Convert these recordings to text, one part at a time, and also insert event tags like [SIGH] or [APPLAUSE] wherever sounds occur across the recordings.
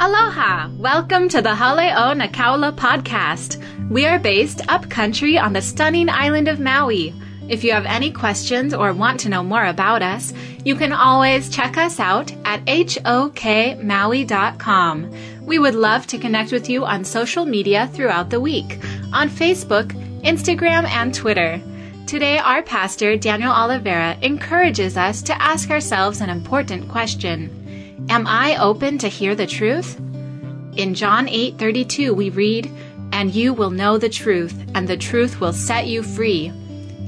Aloha! Welcome to the Haleo podcast. We are based upcountry on the stunning island of Maui. If you have any questions or want to know more about us, you can always check us out at hokmaui.com. We would love to connect with you on social media throughout the week on Facebook, Instagram, and Twitter. Today, our pastor, Daniel Oliveira, encourages us to ask ourselves an important question. Am I open to hear the truth? In John 8:32 we read, "And you will know the truth, and the truth will set you free."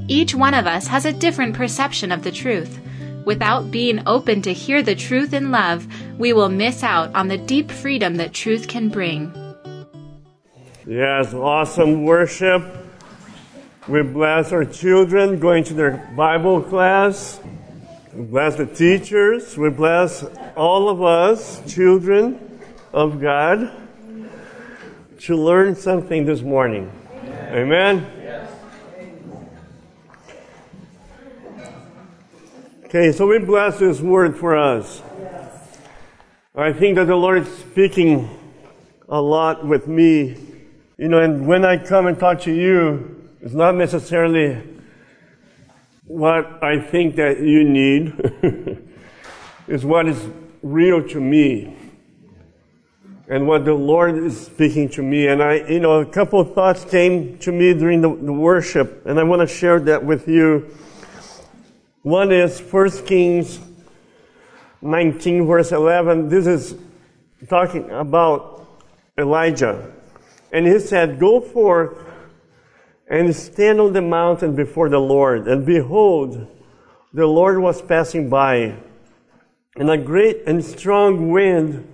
Each one of us has a different perception of the truth. Without being open to hear the truth in love, we will miss out on the deep freedom that truth can bring. Yes, awesome worship. We bless our children going to their Bible class. We bless the teachers. We bless all of us, children of God, to learn something this morning. Amen. Okay, so we bless this word for us. I think that the Lord is speaking a lot with me. You know, and when I come and talk to you, it's not necessarily what I think that you need [LAUGHS] is what is real to me and what the Lord is speaking to me. And I, you know, a couple of thoughts came to me during the, the worship, and I want to share that with you. One is 1 Kings 19, verse 11. This is talking about Elijah. And he said, Go forth and stand on the mountain before the Lord. And behold, the Lord was passing by, and a great and strong wind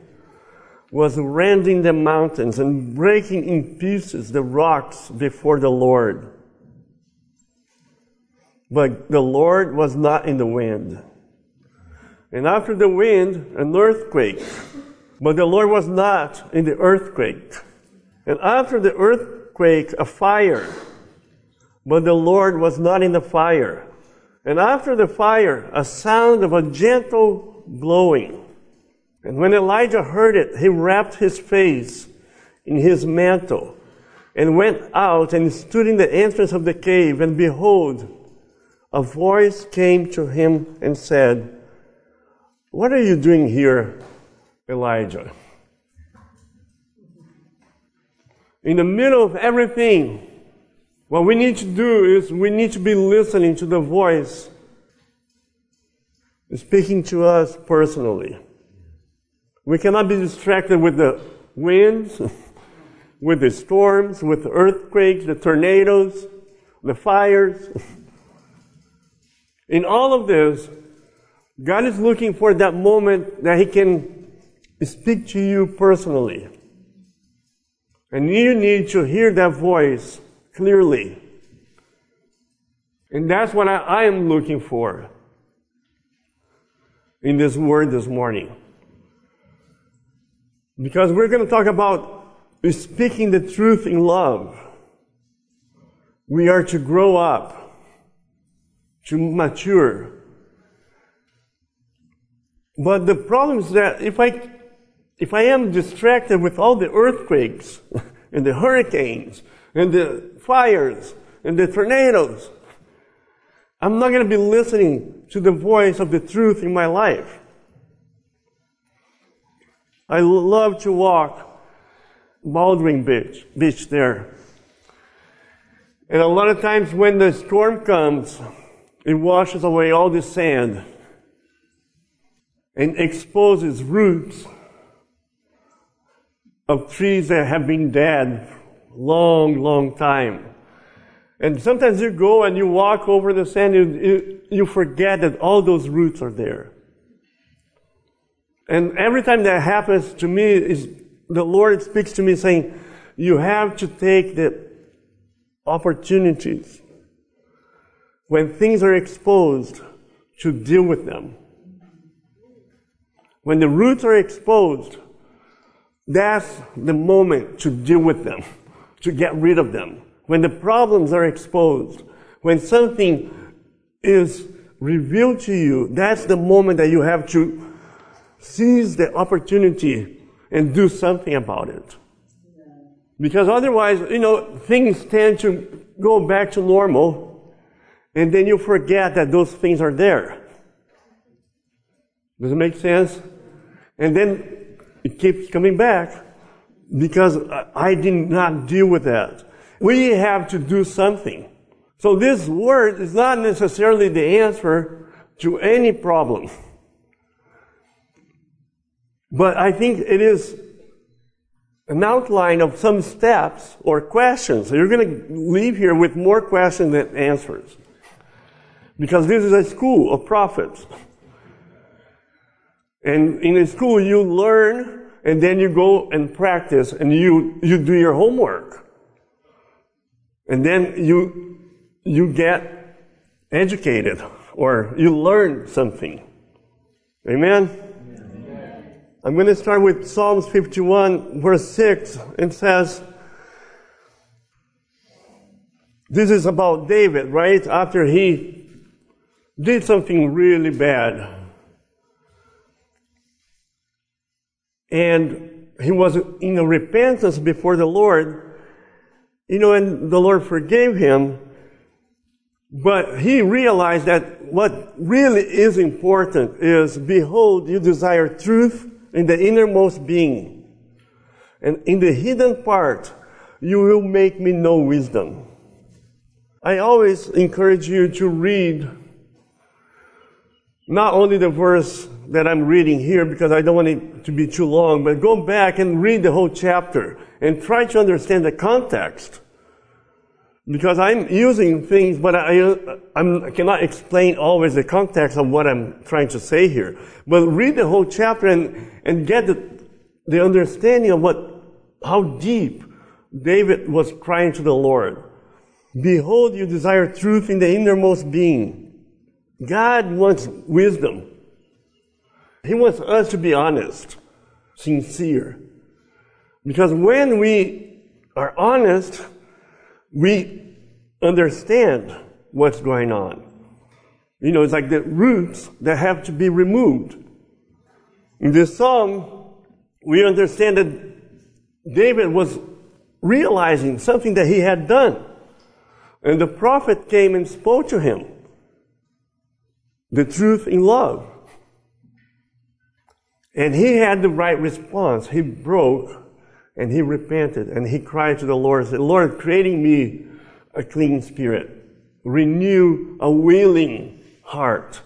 was rending the mountains and breaking in pieces the rocks before the Lord. But the Lord was not in the wind. And after the wind, an earthquake. But the Lord was not in the earthquake. And after the earthquake, a fire. But the Lord was not in the fire. And after the fire, a sound of a gentle blowing. And when Elijah heard it, he wrapped his face in his mantle and went out and stood in the entrance of the cave. And behold, a voice came to him and said, What are you doing here, Elijah? In the middle of everything, what we need to do is we need to be listening to the voice speaking to us personally. We cannot be distracted with the winds, [LAUGHS] with the storms, with the earthquakes, the tornadoes, the fires. In all of this, God is looking for that moment that He can speak to you personally. And you need to hear that voice clearly. And that's what I, I, am looking for in this word this morning. Because we're going to talk about speaking the truth in love. We are to grow up, to mature. But the problem is that if I, if I am distracted with all the earthquakes [LAUGHS] and the hurricanes and the fires and the tornadoes. I'm not going to be listening to the voice of the truth in my life. I love to walk Baldwin Beach, beach there. And a lot of times when the storm comes, it washes away all the sand and exposes roots of trees that have been dead long, long time. And sometimes you go and you walk over the sand, you, you, you forget that all those roots are there. And every time that happens to me, is the Lord speaks to me saying, you have to take the opportunities when things are exposed to deal with them. When the roots are exposed, that's the moment to deal with them to get rid of them. When the problems are exposed, when something is revealed to you, that's the moment that you have to seize the opportunity and do something about it. Because otherwise, you know, things tend to go back to normal, and then you forget that those things are there. Does it make sense? And then it keeps coming back because I did not deal with that. We have to do something. So this word is not necessarily the answer to any problem. But I think it is an outline of some steps or questions. So you're going to leave here with more questions than answers. Because this is a school of prophets. And in a school, you learn and then you go and practice and you, you do your homework. And then you, you get educated or you learn something. Amen? I'm going to start with Psalms 51, verse 6. It says, This is about David, right? After he did something really bad. And he was in repentance before the Lord, you know, and the Lord forgave him. But he realized that what really is important is, behold, you desire truth in the innermost being. And in the hidden part, you will make me know wisdom. I always encourage you to read not only the verse that I'm reading here because I don't want it to be too long, but go back and read the whole chapter and try to understand the context. Because I'm using things, but I, I cannot explain always the context of what I'm trying to say here. But read the whole chapter and, and get the, the understanding of what, how deep David was crying to the Lord. Behold, you desire truth in the innermost being. God wants wisdom. He wants us to be honest, sincere. Because when we are honest, we understand what's going on. You know, it's like the roots that have to be removed. In this psalm, we understand that David was realizing something that he had done. And the prophet came and spoke to him the truth in love. And he had the right response. He broke and he repented and he cried to the Lord and said, Lord, creating me a clean spirit. Renew a willing heart.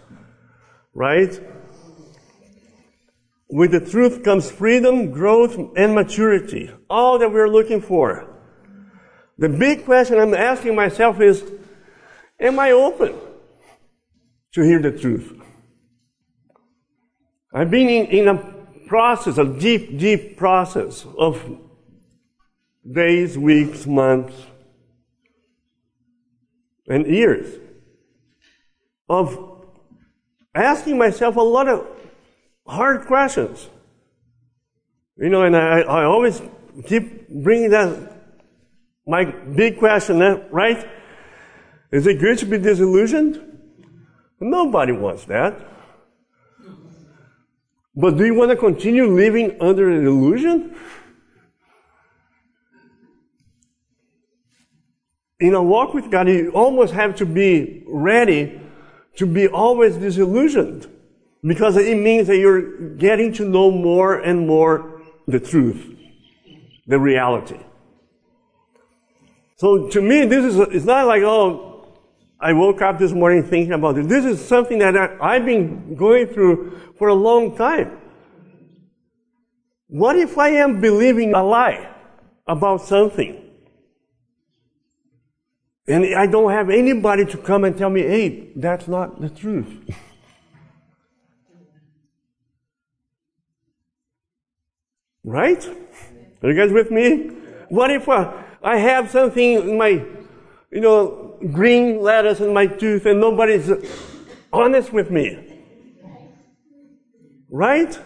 Right? With the truth comes freedom, growth, and maturity. All that we're looking for. The big question I'm asking myself is, am I open to hear the truth? I've been in, in a process, a deep, deep process of days, weeks, months, and years of asking myself a lot of hard questions. You know, and I, I always keep bringing that, my big question, right? Is it good to be disillusioned? Nobody wants that. But do you want to continue living under an illusion? In a walk with God, you almost have to be ready to be always disillusioned because it means that you're getting to know more and more the truth, the reality. So to me, this is, it's not like, oh, I woke up this morning thinking about it. This is something that I, have been going through for a long time. What if I am believing a lie about something? And I don't have anybody to come and tell me, hey, that's not the truth. [LAUGHS] right? Are you guys with me? What if uh, I have something in my, you know, green lettuce in my tooth and nobody's honest with me. Right?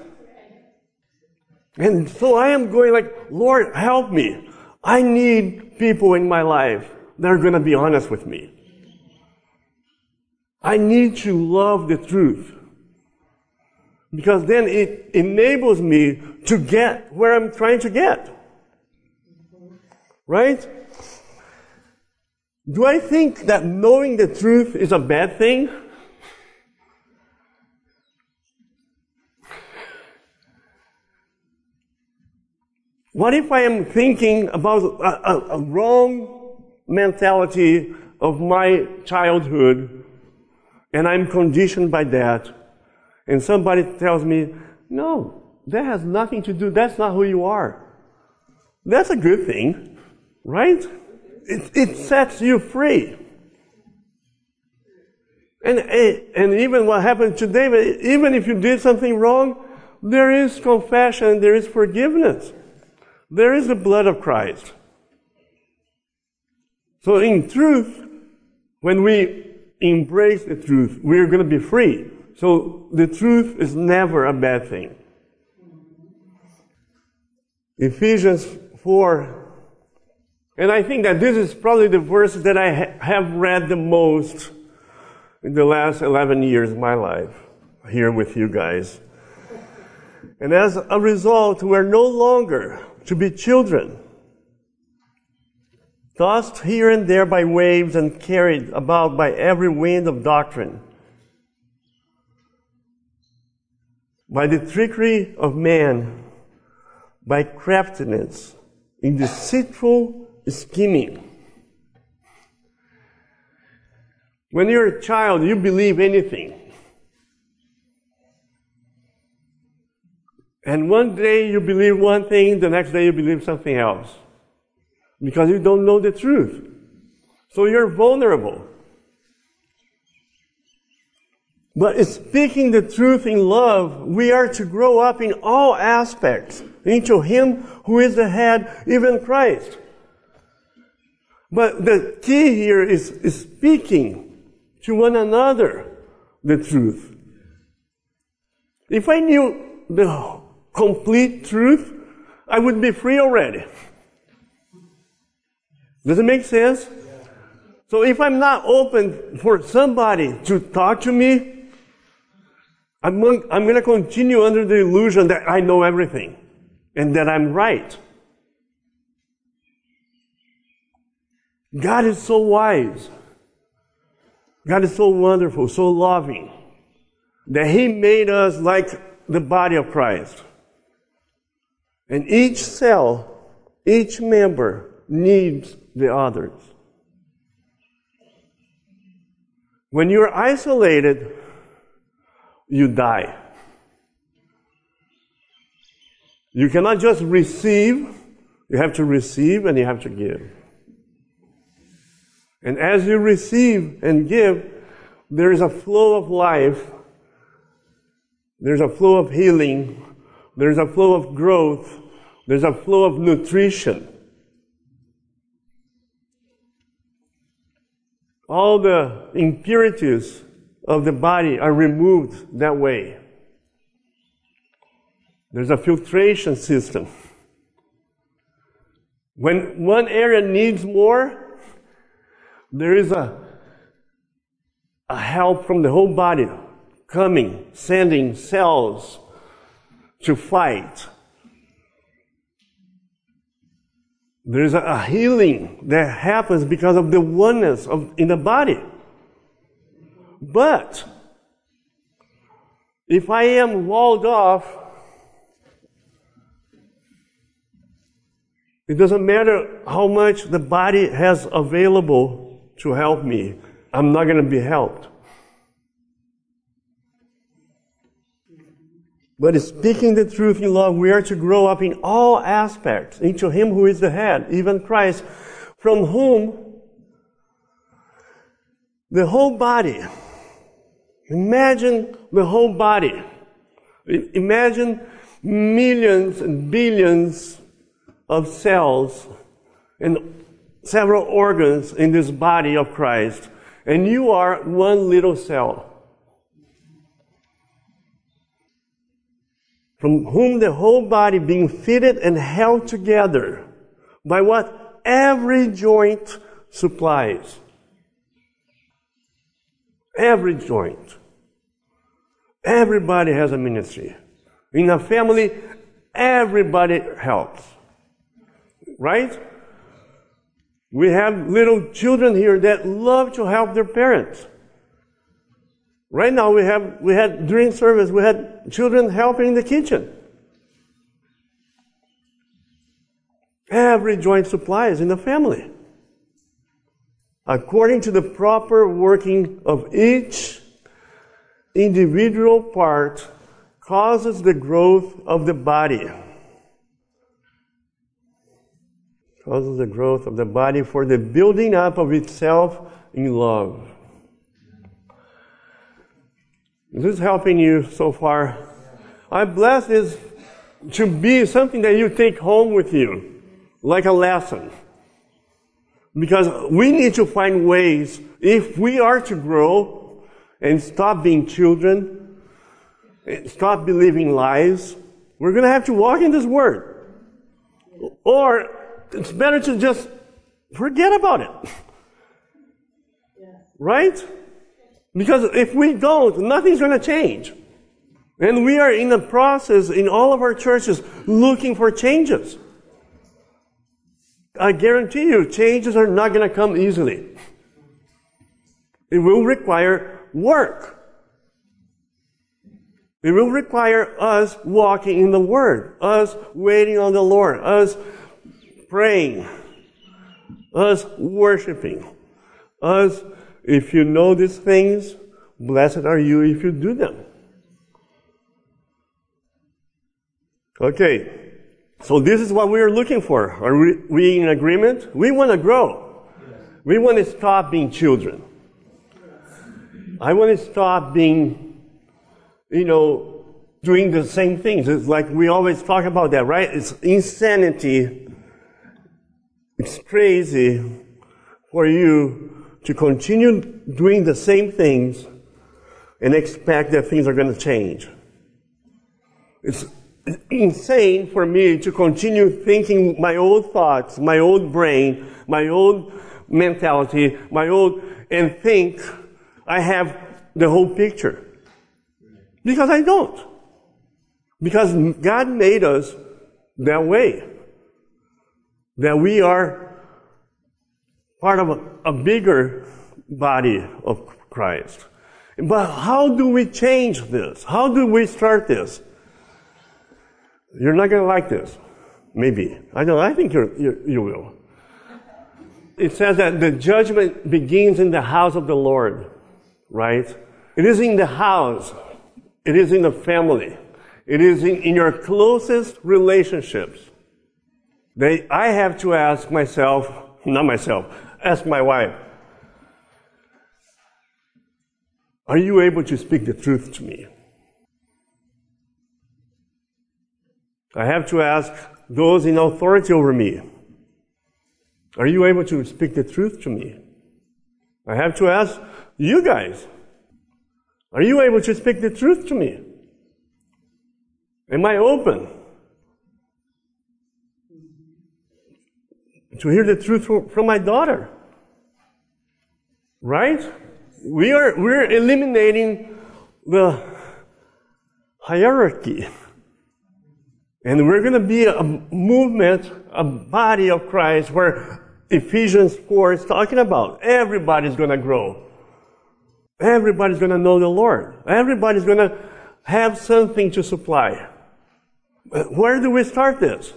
And so I am going like, Lord, help me. I need people in my life that are going to be honest with me. I need to love the truth. Because then it enables me to get where I'm trying to get. Right? Do I think that knowing the truth is a bad thing? What if I am thinking about a, a, a wrong mentality of my childhood and I'm conditioned by that and somebody tells me, no, that has nothing to do, that's not who you are. That's a good thing, right? It, it sets you free. And, eh, and even what happened to David, even if you did something wrong, there is confession, there is forgiveness. There is the blood of Christ. So in truth, when we embrace the truth, we're going to be free. So the truth is never a bad thing. Ephesians 4, and I think that this is probably the verse that I ha- have read the most in the last 11 years of my life here with you guys. And as a result, we're no longer to be children, tossed here and there by waves and carried about by every wind of doctrine, by the trickery of man, by craftiness, in deceitful scheming. When you're a child, you believe anything. And one day you believe one thing, the next day you believe something else. Because you don't know the truth. So you're vulnerable. But speaking the truth in love, we are to grow up in all aspects into Him who is the head, even Christ. But the key here is, is speaking to one another the truth. If I knew the complete truth, I would be free already. Does it make sense? So if I'm not open for somebody to talk to me, I'm, I'm going to continue under the illusion that I know everything and that I'm right. God is so wise. God is so wonderful, so loving, that He made us like the body of Christ. And each cell, each member needs the others. When you're isolated, you die. You cannot just receive, you have to receive and you have to give. And as you receive and give, there is a flow of life, there's a flow of healing, there's a flow of growth, there's a flow of nutrition. All the impurities of the body are removed that way. There's a filtration system. When one area needs more, there is a, a help from the whole body coming, sending cells to fight. There's a healing that happens because of the oneness of, in the body. But if I am walled off, it doesn't matter how much the body has available to help me, I'm not going to be helped. But speaking the truth in love, we are to grow up in all aspects into Him who is the head, even Christ, from whom the whole body, imagine the whole body, imagine millions and billions of cells and several organs in this body of Christ, and you are one little cell. from whom the whole body being fitted and held together by what every joint supplies. Every joint. Everybody has a ministry. In a family, everybody helps. Right? We have little children here that love to help their parents. Right now we have we had during service we had children helping in the kitchen. Every joint supply is in the family. According to the proper working of each individual part causes the growth of the body. Causes the growth of the body for the building up of itself in love. Is this helping you so far? I bless this to be something that you take home with you, like a lesson. Because we need to find ways, if we are to grow and stop being children, stop believing lies, we're going to have to walk in this word. Or it's better to just forget about it. Right? Because if we don't, nothing's going to change. And we are in the process in all of our churches looking for changes. I guarantee you, changes are not going to come easily. It will require work. It will require us walking in the Word, us waiting on the Lord, us praying, us worshiping, us if you know these things, blessed are you if you do them. Okay, so this is what we are looking for. Are we, we in agreement? We want to grow. We want to stop being children. I want to stop being, you know, doing the same things. It's like we always talk about that, right? It's insanity. It's crazy for you to continue doing the same things and expect that things are going to change. It's insane for me to continue thinking my old thoughts, my old brain, my old mentality, my old, and think I have the whole picture. Because I don't. Because God made us that way. That we are part of a, a bigger body of Christ. But how do we change this? How do we start this? You're not going to like this. Maybe. I know. I think you're, you you will. It says that the judgment begins in the house of the Lord, right? It is in the house. It is in the family. It is in, in your closest relationships. They, I have to ask myself, not myself, ask my wife, Are you able to speak the truth to me? I have to ask those in authority over me, Are you able to speak the truth to me? I have to ask you guys, Are you able to speak the truth to me? Am I open to hear the truth from my daughter? Right? We are we're eliminating the hierarchy. And we're going to be a movement, a body of Christ where Ephesians 4 is talking about. Everybody's going to grow. Everybody's going to know the Lord. Everybody's going to have something to supply. Where do we start this?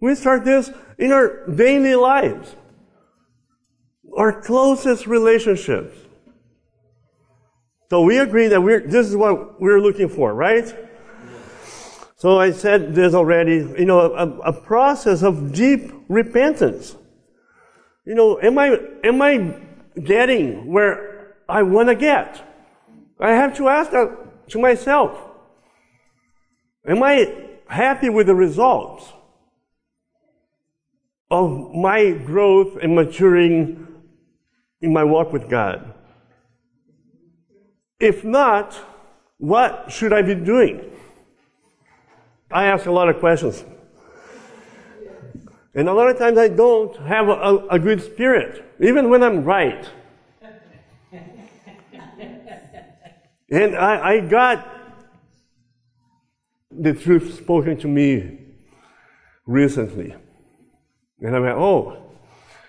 We start this in our daily lives, our closest relationships. So we agree that we're, this is what we're looking for, right? So I said this already, you know, a, a process of deep repentance. You know, am I, am I getting where I want to get? I have to ask that to myself. Am I happy with the results? Of my growth and maturing in my walk with God? If not, what should I be doing? I ask a lot of questions. And a lot of times I don't have a, a good spirit, even when I'm right. And I, I got the truth spoken to me recently. And I went, oh,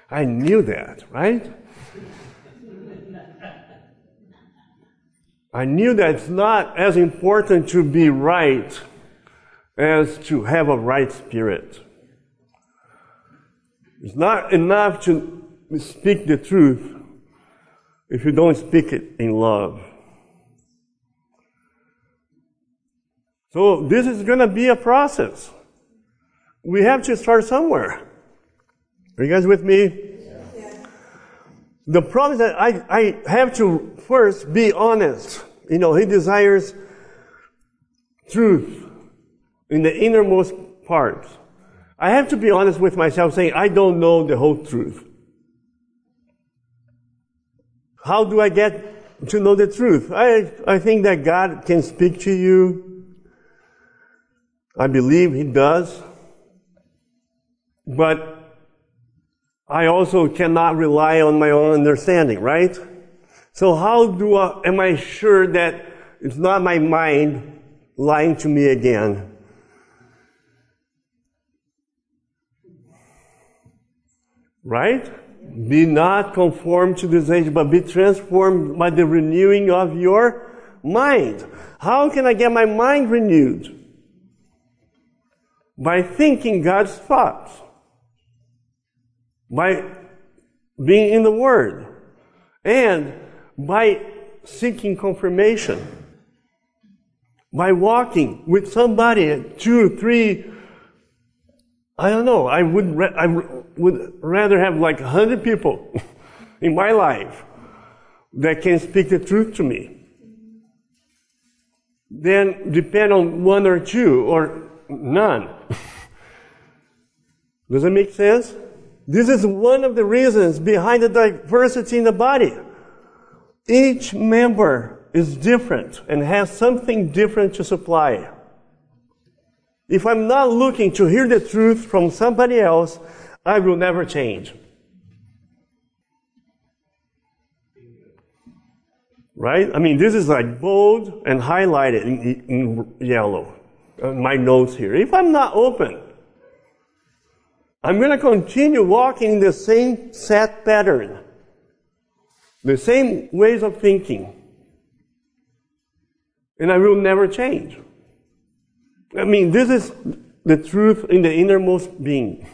I knew that, right? I knew that it's not as important to be right as to have a right spirit. It's not enough to speak the truth if you don't speak it in love. So this is going to be a process. We have to start somewhere. Are you guys with me? The problem is that I, I have to first be honest. You know, he desires truth in the innermost parts. I have to be honest with myself saying, I don't know the whole truth. How do I get to know the truth? I, I think that God can speak to you. I believe He does. But I also cannot rely on my own understanding, right? So how do I, am I sure that it's not my mind lying to me again? Right? Be not conformed to this age, but be transformed by the renewing of your mind. How can I get my mind renewed? By thinking God's thoughts by being in the Word and by seeking confirmation, by walking with somebody, two, three. I don't know. I would I would rather have like hundred people [LAUGHS] in my life that can speak the truth to me than depend on one or two or none. [LAUGHS] Does that make sense? This is one of the reasons behind the diversity in the body. Each member is different and has something different to supply. If I'm not looking to hear the truth from somebody else, I will never change. Right? I mean, this is like bold and highlighted in, in yellow. Uh, my notes here. If I'm not open I'm going to continue walking in the same set pattern, the same ways of thinking, and I will never change. I mean, this is the truth in the innermost being.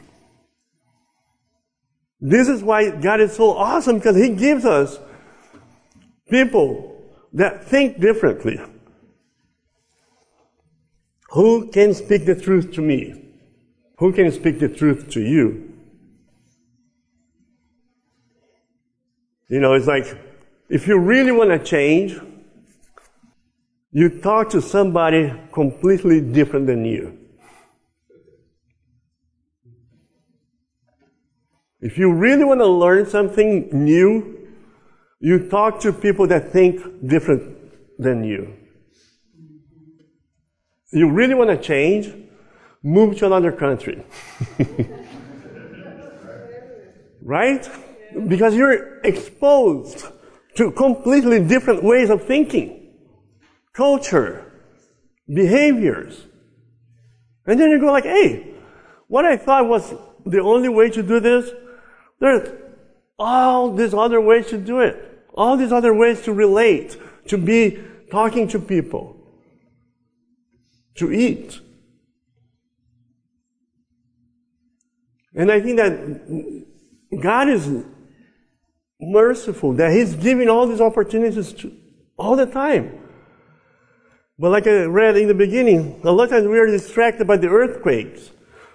This is why God is so awesome because He gives us people that think differently. Who can speak the truth to me? Who can speak the truth to you? You know, it's like, if you really want to change, you talk to somebody completely different than you. If you really want to learn something new, you talk to people that think different than you. You really want to change, move to another country. [LAUGHS] right? Because you're exposed to completely different ways of thinking, culture, behaviors. And then you go like, hey, what I thought was the only way to do this, there's all these other ways to do it. All these other ways to relate, to be talking to people, to eat. And I think that God is merciful, that He's giving all these opportunities to, all the time. But like I read in the beginning, a lot of times we are distracted by the earthquakes,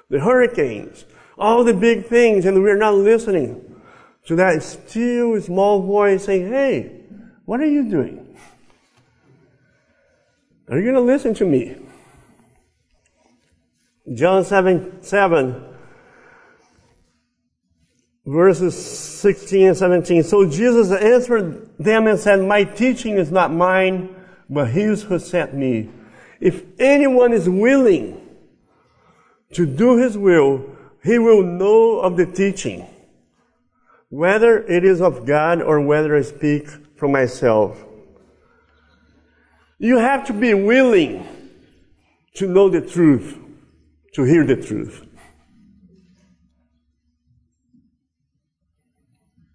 the hurricanes, all the big things, and we're not listening to that still small voice saying, Hey, what are you doing? Are you going to listen to me? John 7 7 verses 16 and 17. So Jesus answered them and said, My teaching is not mine, but his who sent me. If anyone is willing to do his will, he will know of the teaching, whether it is of God or whether I speak from myself. You have to be willing to know the truth, to hear the truth.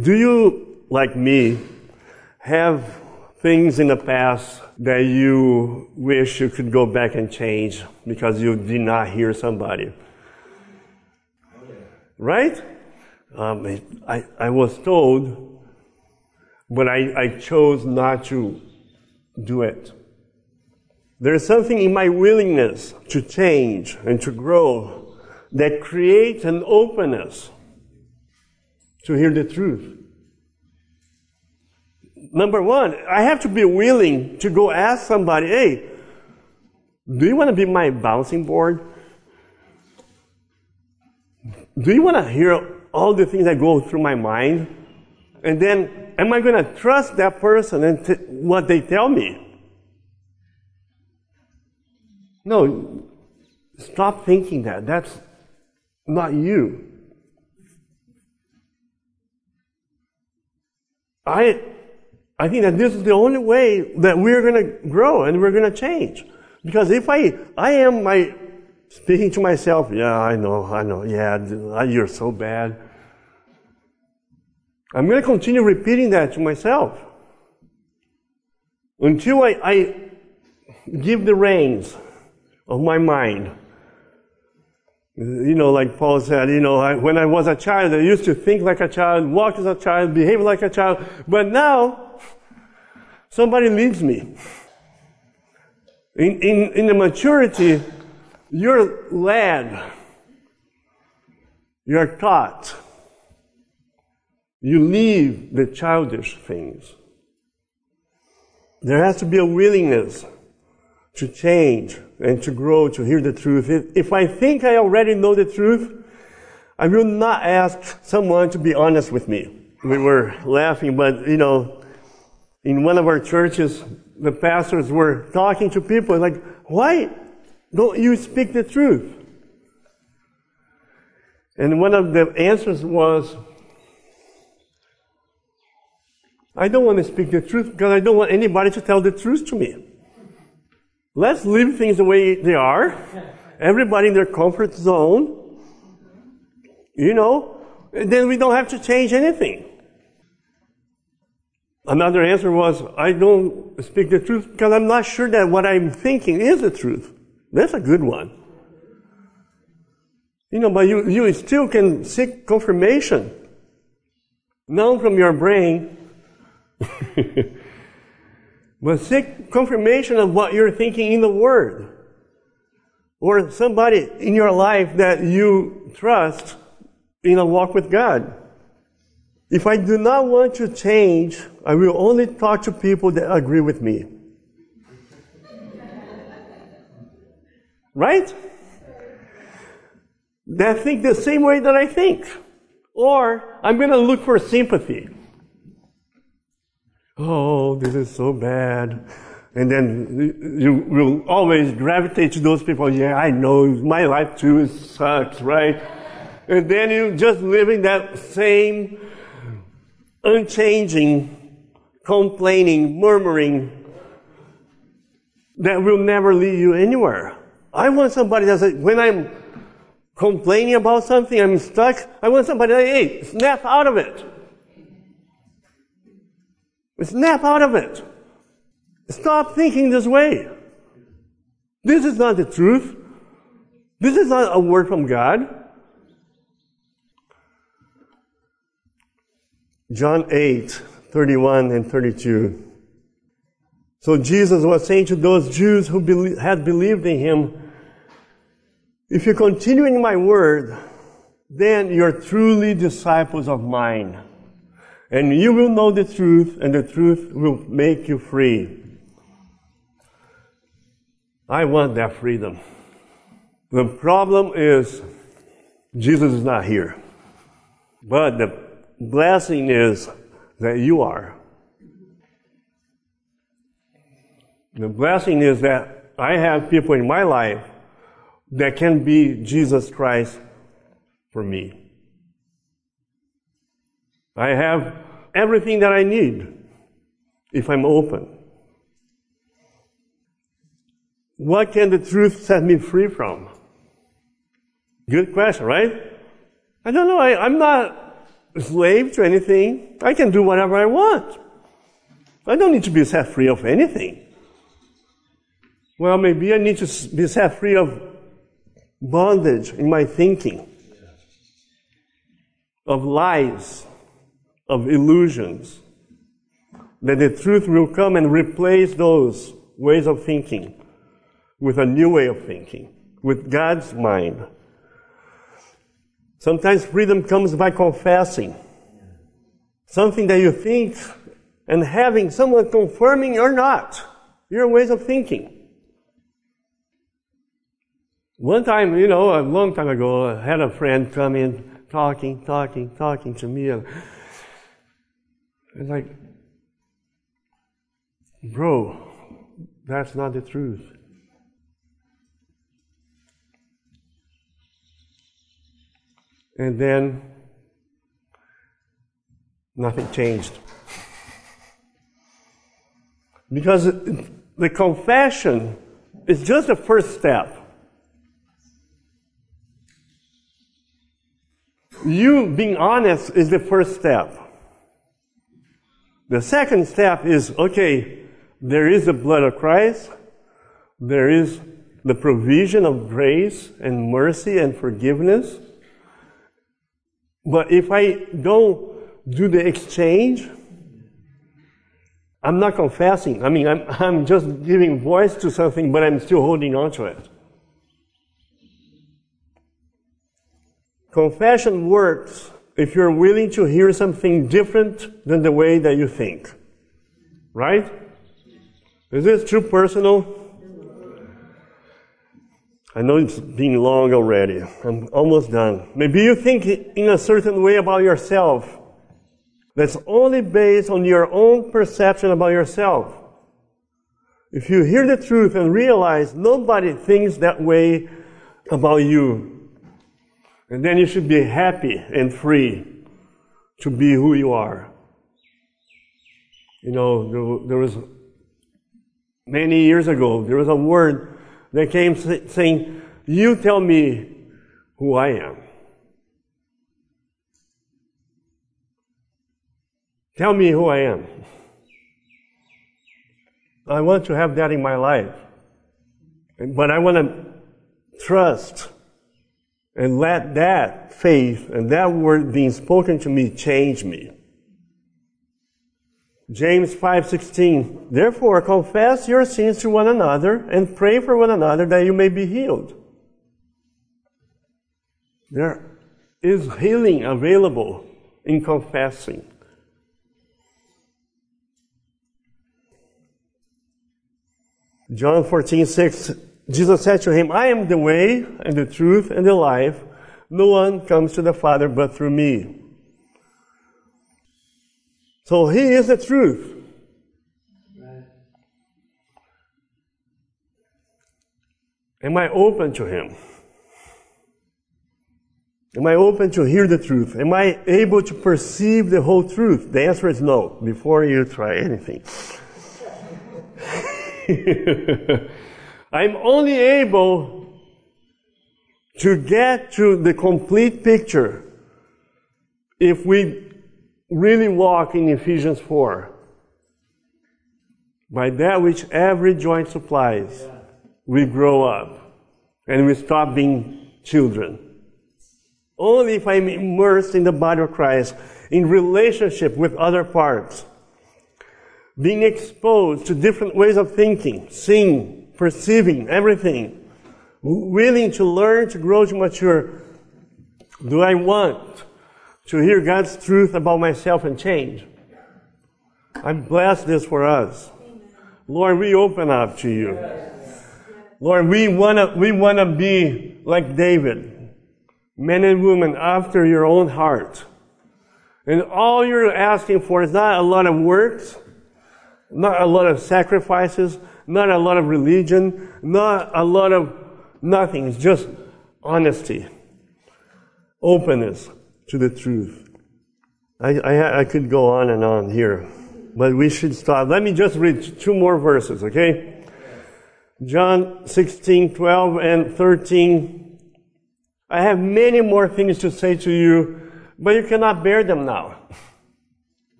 Do you, like me, have things in the past that you wish you could go back and change because you did not hear somebody? Right? Um, I, I was told, but I, I chose not to do it. There's something in my willingness to change and to grow that creates an openness to hear the truth. Number one, I have to be willing to go ask somebody, hey, do you want to be my bouncing board? Do you want to hear all the things that go through my mind? And then, am I going to trust that person and t- what they tell me? No, stop thinking that. That's not you. I, I think that this is the only way that we're going to grow and we're going to change. Because if I, I am my, speaking to myself, yeah, I know, I know, yeah, you're so bad. I'm going to continue repeating that to myself until I, I give the reins of my mind. You know, like Paul said, you know, I, when I was a child, I used to think like a child, walk as a child, behave like a child, but now somebody leads me. In, in, in the maturity, you're led, you're taught. You leave the childish things. There has to be a willingness to change and to grow, to hear the truth. If I think I already know the truth, I will not ask someone to be honest with me. We were laughing, but you know, in one of our churches, the pastors were talking to people like, why don't you speak the truth? And one of the answers was, I don't want to speak the truth because I don't want anybody to tell the truth to me. Let's leave things the way they are. Everybody in their comfort zone. You know, then we don't have to change anything. Another answer was, I don't speak the truth because I'm not sure that what I'm thinking is the truth. That's a good one. You know, but you, you still can seek confirmation. Known from your brain. [LAUGHS] But seek confirmation of what you're thinking in the Word. Or somebody in your life that you trust in a walk with God. If I do not want to change, I will only talk to people that agree with me. right? That think the same way that I think. Or I'm going to look for sympathy oh, this is so bad. And then you will always gravitate to those people. Yeah, I know my life too sucks, right? And then you're just living that same unchanging, complaining, murmuring that will never lead you anywhere. I want somebody that says, when I'm complaining about something, I'm stuck, I want somebody that, hey, snap out of it. Snap out of it. Stop thinking this way. This is not the truth. This is not a word from God. John 8, 31 and 32. So Jesus was saying to those Jews who had believed in him, if you continue in my word, then you're truly disciples of mine and you will know the truth, and the truth will make you free. I want that freedom. The problem is, Jesus is not here. But the blessing is that you are. The blessing is that I have people in my life that can be Jesus Christ for me. I have everything that I need if I'm open. what can the truth set me free from? Good question, right? I don't know. I, I'm not a slave to anything. I can do whatever I want. I don't need to be set free of anything. Well, maybe I need to be set free of bondage in my thinking, of lies, of illusions. That the truth will come and replace those ways of thinking with a new way of thinking, with God's mind. Sometimes freedom comes by confessing something that you think and having someone confirming or not your ways of thinking. One time, you know, a long time ago, I had a friend come in talking, talking, talking to me. And it's like, bro, that's not the truth. And then nothing changed. Because the confession is just the first step. You being honest is the first step. The second step is okay, there is the blood of Christ, there is the provision of grace and mercy and forgiveness. But if I don't do the exchange, I'm not confessing. I mean, I'm, I'm just giving voice to something, but I'm still holding on to it. Confession works if you're willing to hear something different than the way that you think. Right? Is this too personal? I know it's been long already. I'm almost done. Maybe you think in a certain way about yourself that's only based on your own perception about yourself. If you hear the truth and realize nobody thinks that way about you, and then you should be happy and free to be who you are. You know, there, was many years ago, there was a word that came saying, You tell me who I am. Tell me who I am. I want to have that in my life. But I want to trust and let that faith and that word being spoken to me change me. James 5:16 Therefore confess your sins to one another and pray for one another that you may be healed. There is healing available in confessing. John 14, 6, Jesus said to him, I am the way and the truth and the life. No one comes to the Father but through me. So he is the truth. Am I open to him? Am I open to hear the truth? Am I able to perceive the whole truth? The answer is no, before you try anything. [LAUGHS] I'm only able to get to the complete picture if we really walk in Ephesians 4. By that which every joint supplies, we grow up and we stop being children. Only if I'm immersed in the body of Christ, in relationship with other parts, being exposed to different ways of thinking, seeing, perceiving, everything, willing to learn, to grow, to mature. Do I want to hear God's truth about myself and change? I bless this for us. Lord, we open up to you. Lord, we wanna, we wanna be like David, men and women after your own heart. And all you're asking for is not a lot of works, not a lot of sacrifices, not a lot of religion, not a lot of nothing. It's just honesty, openness to the truth. I, I, I could go on and on here, but we should stop. Let me just read two more verses, okay? John 16, 12, and 13. I have many more things to say to you, but you cannot bear them now.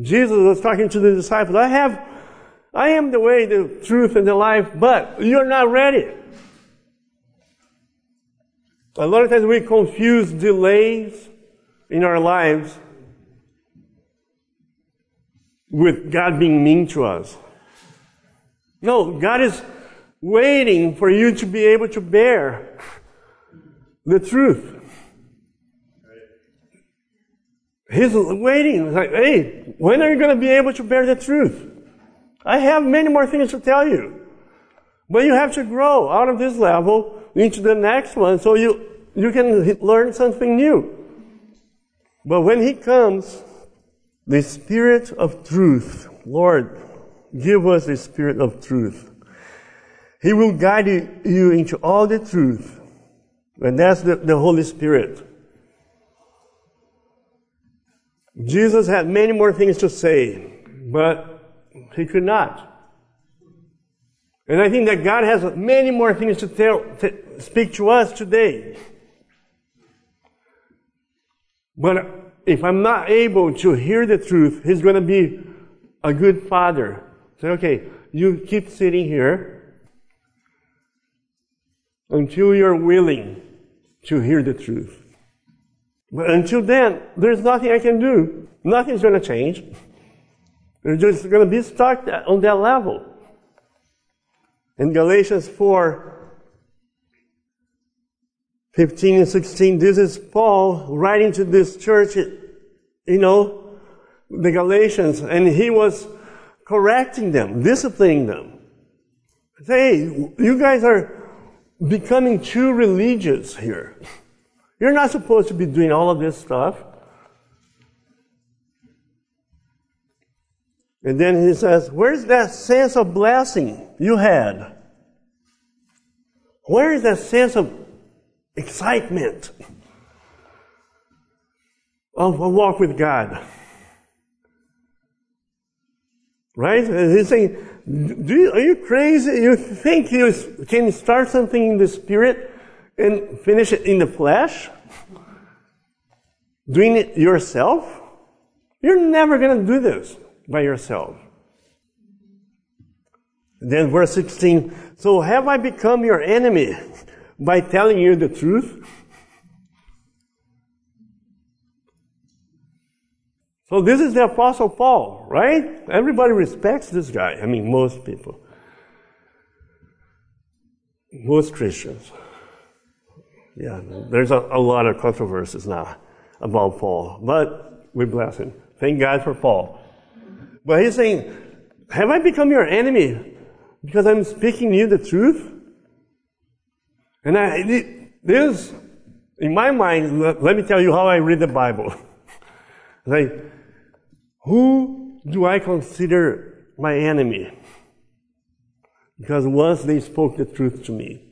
Jesus was talking to the disciples. I have, I am the way, the truth, and the life, but you're not ready. A lot of times we confuse delays in our lives with God being mean to us. No, God is waiting for you to be able to bear the truth. He's waiting. Like, hey, when are you going to be able to bear the truth? I have many more things to tell you. But you have to grow out of this level into the next one so you, you can learn something new. But when He comes, the Spirit of truth, Lord, give us the Spirit of truth. He will guide you into all the truth. And that's the, the Holy Spirit. Jesus had many more things to say, but he could not. And I think that God has many more things to tell, to speak to us today. But if I'm not able to hear the truth, He's going to be a good father. Say, okay, you keep sitting here until you're willing to hear the truth. But until then, there's nothing I can do. Nothing's going to change. They're just going to be stuck on that level. In Galatians 4, 15 and 16, this is Paul writing to this church, you know, the Galatians, and he was correcting them, disciplining them. Hey, you guys are becoming too religious here. You're not supposed to be doing all of this stuff. And then he says, Where's that sense of blessing you had? Where is that sense of excitement of a walk with God? Right? And he's saying, you, Are you crazy? You think you can start something in the spirit and finish it in the flesh? Doing it yourself? You're never going to do this by yourself. Then verse 16, so have I become your enemy by telling you the truth? So this is the apostle Paul, right? Everybody respects this guy. I mean, most people. Most Christians. Yeah, there's a, a lot of controversies now about Paul, but we bless him. Thank God for Paul. But he's saying, have I become your enemy because I'm speaking you the truth? And I, this, in my mind, let me tell you how I read the Bible. [LAUGHS] like, who do I consider my enemy? Because once they spoke the truth to me.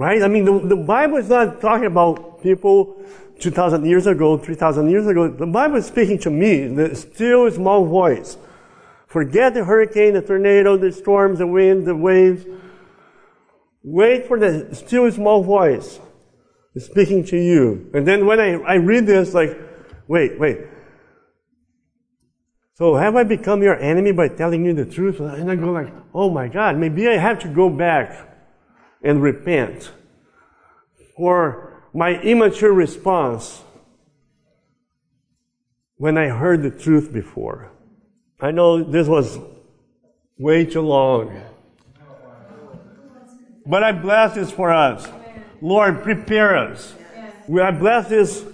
Right? I mean, the, the Bible is not talking about people 2,000 years ago, 3,000 years ago. The Bible is speaking to me, the still small voice. Forget the hurricane, the tornado, the storms, the wind, the waves. Wait for the still small voice speaking to you. And then when I, I read this, like, wait, wait. So have I become your enemy by telling you the truth? And I go like, oh my God, maybe I have to go back and repent for my immature response when I heard the truth before. I know this was way too long. But I bless this for us. Lord, prepare us. I bless this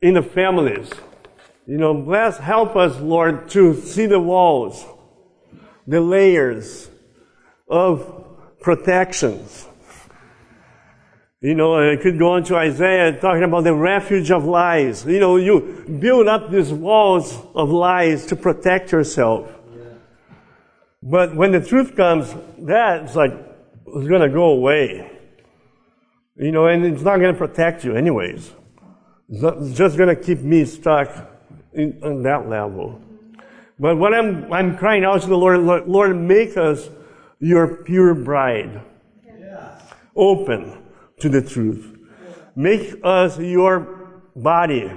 in the families. You know, bless, help us, Lord, to see the walls, the layers of protections. You know, I could go on to Isaiah talking about the refuge of lies. You know, you build up these walls of lies to protect yourself. But when the truth comes, that's like, it's going to go away. You know, and it's not going to protect you anyways. It's, just going to keep me stuck in, on that level. But what I'm, I'm crying out to the Lord, Lord, Lord make us your pure bride. Open to the truth. Make us your body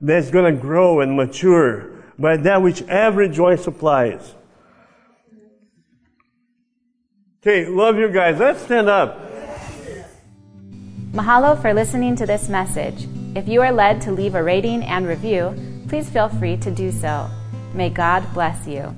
that's going to grow and mature by that which every joy supplies. Okay, love you guys. Let's stand up. Mahalo for listening to this message. If you are led to leave a rating and review, please feel free to do so. May God bless you.